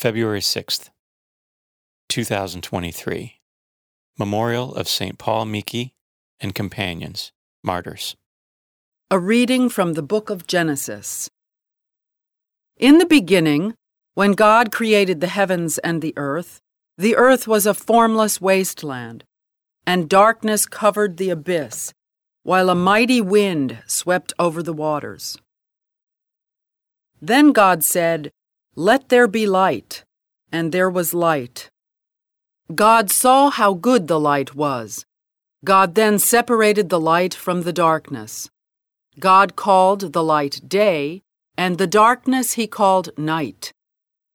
February 6th, 2023. Memorial of St. Paul Miki and Companions, Martyrs. A reading from the book of Genesis. In the beginning, when God created the heavens and the earth, the earth was a formless wasteland, and darkness covered the abyss, while a mighty wind swept over the waters. Then God said, Let there be light, and there was light. God saw how good the light was. God then separated the light from the darkness. God called the light day, and the darkness he called night.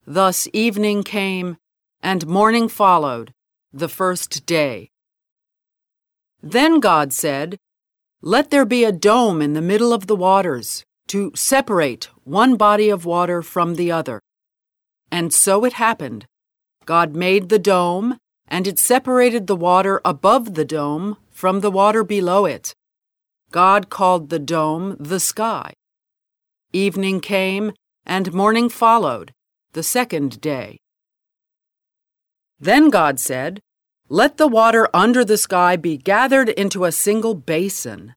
Thus evening came, and morning followed, the first day. Then God said, Let there be a dome in the middle of the waters, to separate one body of water from the other. And so it happened. God made the dome, and it separated the water above the dome from the water below it. God called the dome the sky. Evening came, and morning followed, the second day. Then God said, Let the water under the sky be gathered into a single basin,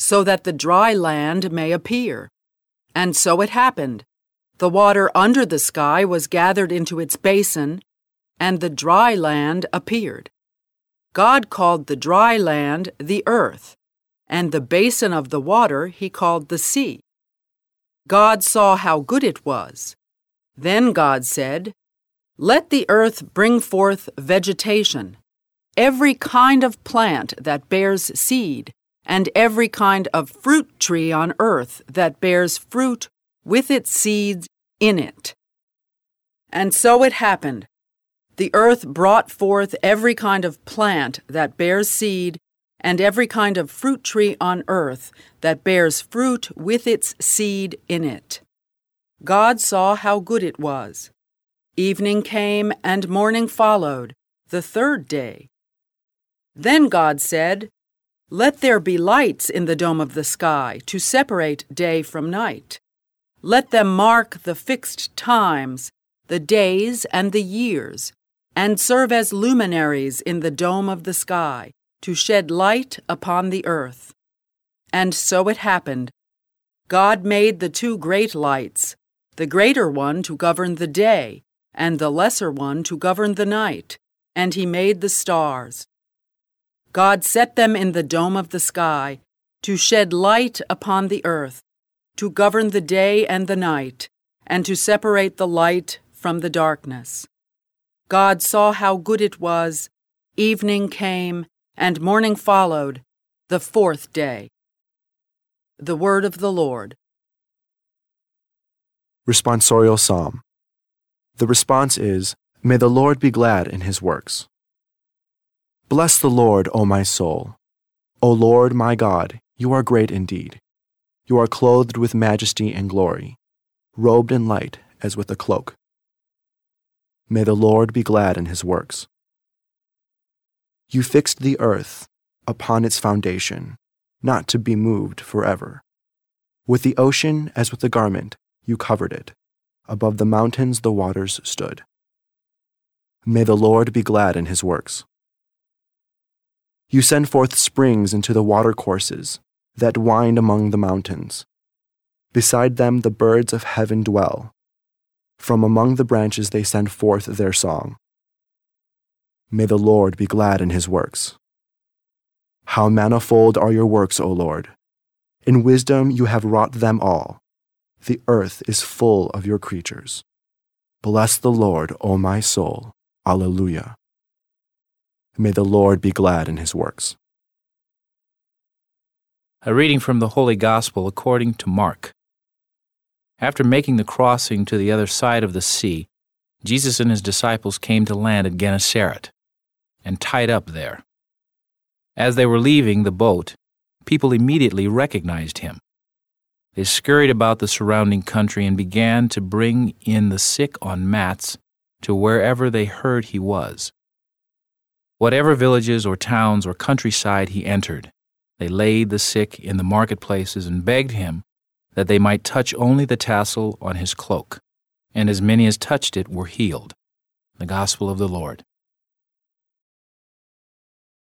so that the dry land may appear. And so it happened. The water under the sky was gathered into its basin, and the dry land appeared. God called the dry land the earth, and the basin of the water he called the sea. God saw how good it was. Then God said, Let the earth bring forth vegetation, every kind of plant that bears seed, and every kind of fruit tree on earth that bears fruit with its seeds in it. And so it happened. The earth brought forth every kind of plant that bears seed, and every kind of fruit tree on earth that bears fruit with its seed in it. God saw how good it was. Evening came, and morning followed, the third day. Then God said, Let there be lights in the dome of the sky to separate day from night. Let them mark the fixed times, the days, and the years, and serve as luminaries in the dome of the sky to shed light upon the earth. And so it happened. God made the two great lights, the greater one to govern the day, and the lesser one to govern the night, and he made the stars. God set them in the dome of the sky to shed light upon the earth, to govern the day and the night, and to separate the light from the darkness. God saw how good it was. Evening came, and morning followed, the fourth day. The Word of the Lord. Responsorial Psalm. The response is May the Lord be glad in his works. Bless the Lord, O my soul. O Lord my God, you are great indeed. You are clothed with majesty and glory, robed in light as with a cloak. May the Lord be glad in his works. You fixed the earth upon its foundation, not to be moved forever. With the ocean as with a garment, you covered it. Above the mountains the waters stood. May the Lord be glad in his works. You send forth springs into the watercourses that wind among the mountains. Beside them the birds of heaven dwell. From among the branches they send forth their song. May the Lord be glad in his works. How manifold are your works, O Lord! In wisdom you have wrought them all. The earth is full of your creatures. Bless the Lord, O my soul. Alleluia. May the Lord be glad in his works. A reading from the Holy Gospel according to Mark. After making the crossing to the other side of the sea, Jesus and his disciples came to land at Gennesaret and tied up there. As they were leaving the boat, people immediately recognized him. They scurried about the surrounding country and began to bring in the sick on mats to wherever they heard he was. Whatever villages or towns or countryside he entered, they laid the sick in the marketplaces and begged him that they might touch only the tassel on his cloak. and as many as touched it were healed. The Gospel of the Lord.